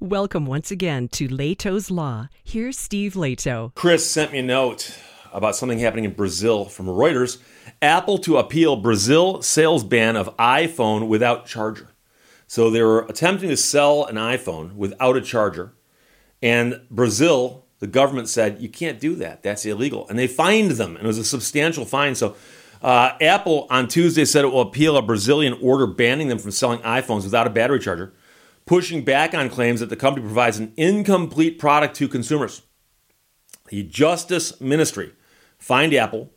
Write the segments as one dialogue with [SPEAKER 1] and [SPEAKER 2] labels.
[SPEAKER 1] Welcome once again to Lehto's Law. Here's Steve Leto.
[SPEAKER 2] Chris sent me a note about something happening in Brazil from Reuters. Apple to appeal Brazil sales ban of iPhone without charger. So they were attempting to sell an iPhone without a charger. And Brazil, the government said, you can't do that. That's illegal. And they fined them, and it was a substantial fine. So uh, Apple on Tuesday said it will appeal a Brazilian order banning them from selling iPhones without a battery charger pushing back on claims that the company provides an incomplete product to consumers. The Justice Ministry fined Apple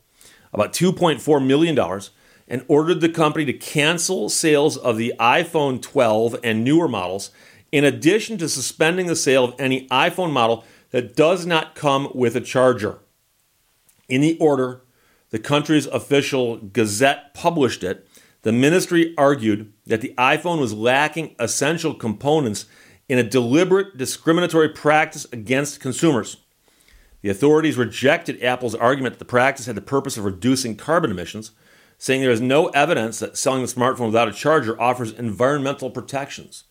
[SPEAKER 2] about $2.4 million and ordered the company to cancel sales of the iPhone 12 and newer models, in addition to suspending the sale of any iPhone model that does not come with a charger. In the order, the country's official Gazette published it the ministry argued that the iPhone was lacking essential components in a deliberate discriminatory practice against consumers. The authorities rejected Apple's argument that the practice had the purpose of reducing carbon emissions, saying there is no evidence that selling the smartphone without a charger offers environmental protections.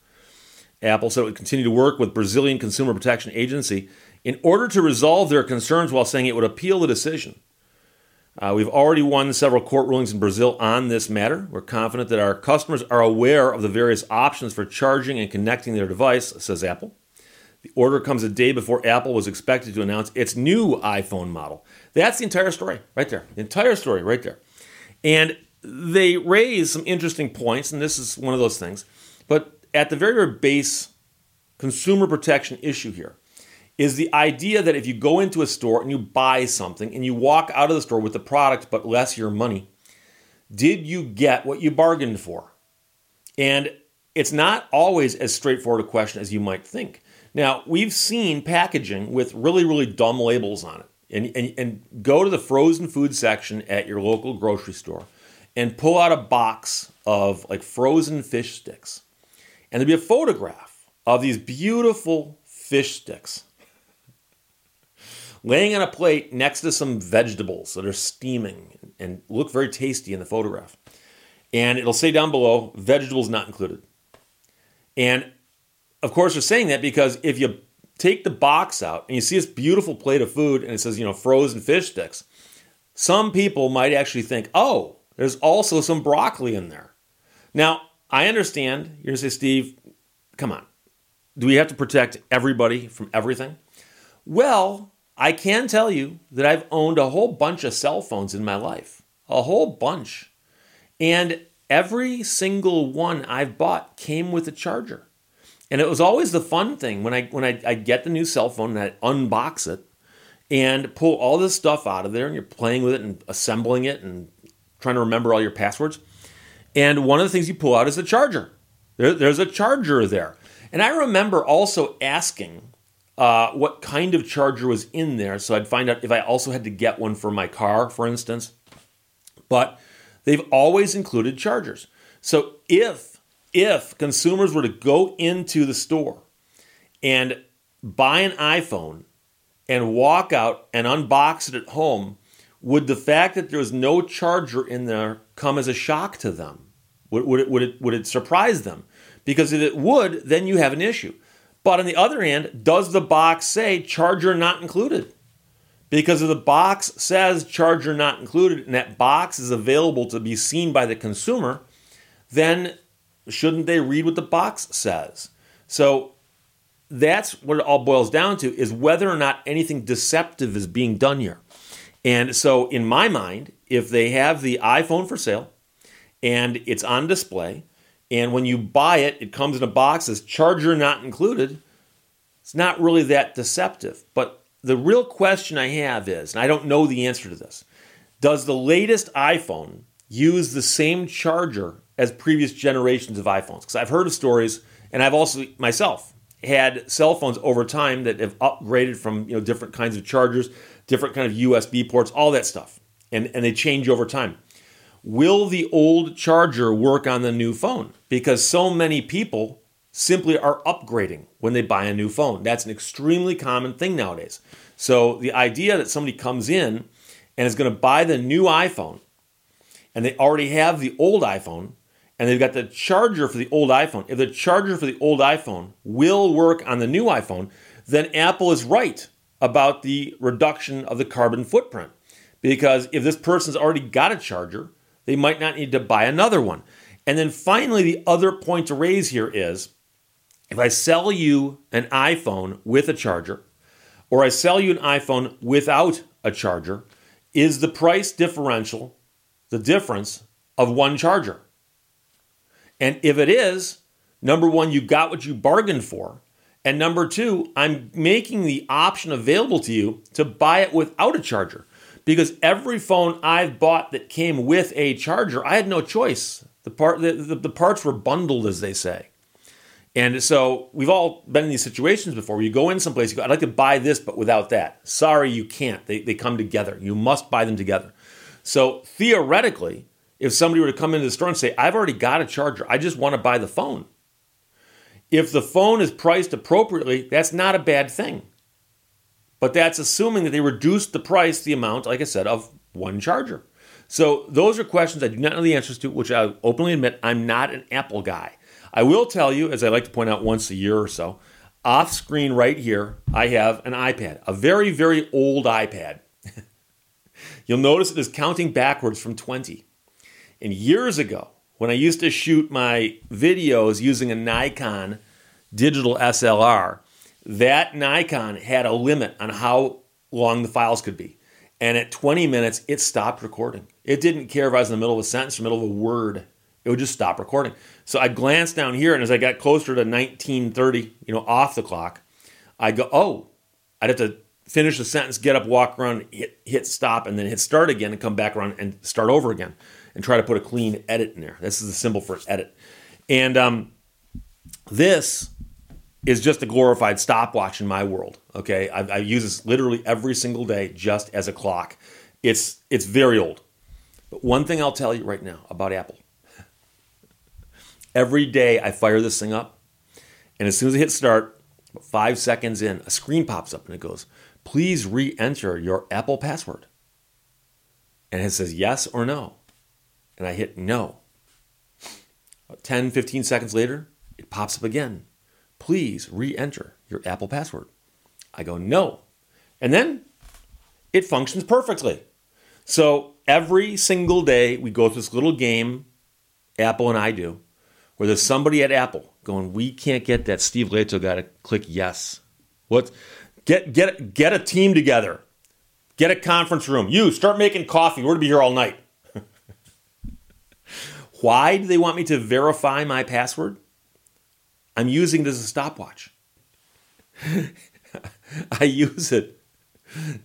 [SPEAKER 2] Apple said it would continue to work with Brazilian Consumer Protection Agency in order to resolve their concerns while saying it would appeal the decision. Uh, we've already won several court rulings in Brazil on this matter. We're confident that our customers are aware of the various options for charging and connecting their device, says Apple. The order comes a day before Apple was expected to announce its new iPhone model. That's the entire story right there. The entire story right there. And they raise some interesting points, and this is one of those things. But at the very, very base consumer protection issue here is the idea that if you go into a store and you buy something and you walk out of the store with the product but less your money, did you get what you bargained for? And it's not always as straightforward a question as you might think. Now, we've seen packaging with really, really dumb labels on it. And, and, and go to the frozen food section at your local grocery store and pull out a box of like frozen fish sticks. And there'll be a photograph of these beautiful fish sticks laying on a plate next to some vegetables that are steaming and look very tasty in the photograph. And it'll say down below, vegetables not included. And of course, they're saying that because if you take the box out and you see this beautiful plate of food and it says, you know, frozen fish sticks, some people might actually think, oh, there's also some broccoli in there. Now, I understand. You're going to say, Steve, come on. Do we have to protect everybody from everything? Well, I can tell you that I've owned a whole bunch of cell phones in my life, a whole bunch. And every single one I've bought came with a charger. And it was always the fun thing when I when I, I get the new cell phone and I unbox it and pull all this stuff out of there and you're playing with it and assembling it and trying to remember all your passwords. And one of the things you pull out is the charger. There, there's a charger there. And I remember also asking uh, what kind of charger was in there. So I'd find out if I also had to get one for my car, for instance. But they've always included chargers. So if if consumers were to go into the store and buy an iPhone and walk out and unbox it at home, would the fact that there was no charger in there come as a shock to them? Would, would, it, would, it, would it surprise them? Because if it would, then you have an issue. But on the other hand, does the box say charger not included? Because if the box says charger not included and that box is available to be seen by the consumer, then shouldn't they read what the box says? So that's what it all boils down to is whether or not anything deceptive is being done here. And so in my mind, if they have the iPhone for sale and it's on display and when you buy it, it comes in a box as charger not included. It's not really that deceptive. But the real question I have is, and I don't know the answer to this, does the latest iPhone use the same charger as previous generations of iPhones? Because I've heard of stories, and I've also myself had cell phones over time that have upgraded from you know different kinds of chargers, different kind of USB ports, all that stuff, and and they change over time. Will the old charger work on the new phone? Because so many people simply are upgrading when they buy a new phone. That's an extremely common thing nowadays. So the idea that somebody comes in and is going to buy the new iPhone and they already have the old iPhone and they've got the charger for the old iPhone, if the charger for the old iPhone will work on the new iPhone, then Apple is right about the reduction of the carbon footprint. Because if this person's already got a charger, they might not need to buy another one. And then finally, the other point to raise here is if I sell you an iPhone with a charger, or I sell you an iPhone without a charger, is the price differential the difference of one charger? And if it is, number one, you got what you bargained for. And number two, I'm making the option available to you to buy it without a charger. Because every phone I've bought that came with a charger, I had no choice. The, part, the, the, the parts were bundled, as they say. And so we've all been in these situations before where you go in someplace, you go, I'd like to buy this, but without that. Sorry, you can't. They, they come together. You must buy them together. So theoretically, if somebody were to come into the store and say, I've already got a charger, I just want to buy the phone. If the phone is priced appropriately, that's not a bad thing. But that's assuming that they reduced the price, the amount, like I said, of one charger. So those are questions I do not know the answers to, which I openly admit I'm not an Apple guy. I will tell you, as I like to point out once a year or so, off screen right here, I have an iPad, a very, very old iPad. You'll notice it is counting backwards from 20. And years ago, when I used to shoot my videos using a Nikon digital SLR, that Nikon had a limit on how long the files could be. And at 20 minutes, it stopped recording. It didn't care if I was in the middle of a sentence or middle of a word. It would just stop recording. So I glanced down here, and as I got closer to 1930, you know, off the clock, I go, oh, I'd have to finish the sentence, get up, walk around, hit, hit stop, and then hit start again and come back around and start over again and try to put a clean edit in there. This is the symbol for edit. And um, this is just a glorified stopwatch in my world. Okay, I, I, use this literally every single day just as a clock. It's it's very old, but one thing I'll tell you right now about Apple. Every day I fire this thing up, and as soon as I hit start, five seconds in, a screen pops up and it goes, "Please re-enter your Apple password." And it says yes or no and I hit no. 10, 15 seconds later, it pops up again. Please re enter your Apple password. I go no. And then it functions perfectly. So every single day, we go through this little game, Apple and I do, where there's somebody at Apple going, We can't get that Steve Lehto guy to click yes. What? Get, get, get a team together. Get a conference room. You start making coffee. We're going to be here all night. Why do they want me to verify my password? I'm using it as a stopwatch. I use it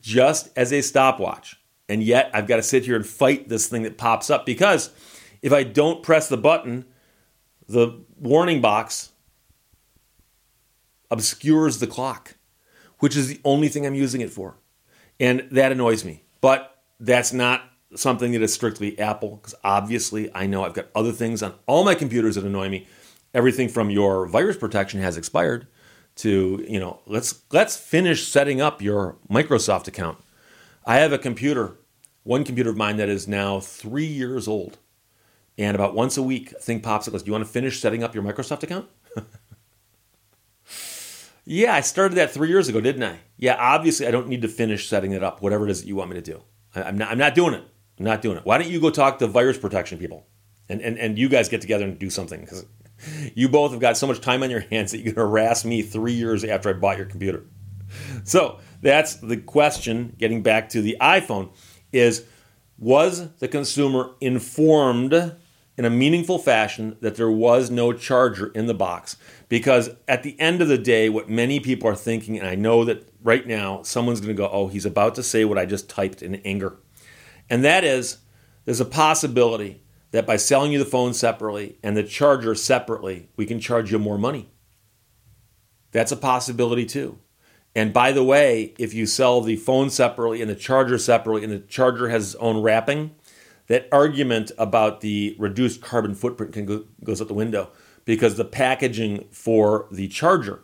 [SPEAKER 2] just as a stopwatch. And yet I've got to sit here and fight this thing that pops up because if I don't press the button, the warning box obscures the clock, which is the only thing I'm using it for. And that annoys me. But that's not something that is strictly Apple, because obviously I know I've got other things on all my computers that annoy me. Everything from your virus protection has expired to, you know, let's let's finish setting up your Microsoft account. I have a computer, one computer of mine that is now three years old. And about once a week, a thing pops up goes, Do you want to finish setting up your Microsoft account? yeah, I started that three years ago, didn't I? Yeah, obviously I don't need to finish setting it up, whatever it is that you want me to do. I'm not, I'm not doing it. I'm not doing it. Why don't you go talk to virus protection people and, and, and you guys get together and do something? Because you both have got so much time on your hands that you can harass me three years after I bought your computer. So that's the question. Getting back to the iPhone, is was the consumer informed in a meaningful fashion that there was no charger in the box? Because at the end of the day, what many people are thinking, and I know that right now someone's going to go, oh, he's about to say what I just typed in anger. And that is, there's a possibility that by selling you the phone separately and the charger separately, we can charge you more money. That's a possibility too. And by the way, if you sell the phone separately and the charger separately, and the charger has its own wrapping, that argument about the reduced carbon footprint can go, goes out the window because the packaging for the charger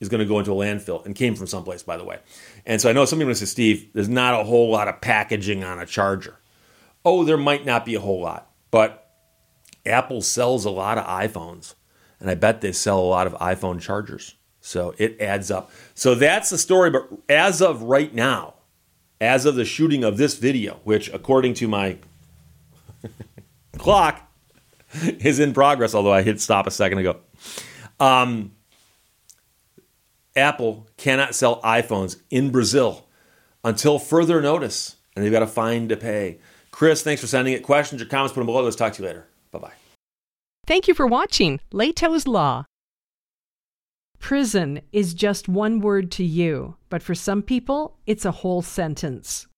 [SPEAKER 2] is going to go into a landfill and came from someplace, by the way. And so I know somebody going to say, Steve, there's not a whole lot of packaging on a charger. Oh, there might not be a whole lot, but Apple sells a lot of iPhones, and I bet they sell a lot of iPhone chargers. So it adds up. So that's the story. But as of right now, as of the shooting of this video, which according to my clock is in progress, although I hit stop a second ago. Um, Apple cannot sell iPhones in Brazil until further notice, and they've got a fine to pay. Chris, thanks for sending it. Questions or comments, put them below. Let's talk to you later. Bye bye.
[SPEAKER 1] Thank you for watching Lehto's Law. Prison is just one word to you, but for some people, it's a whole sentence.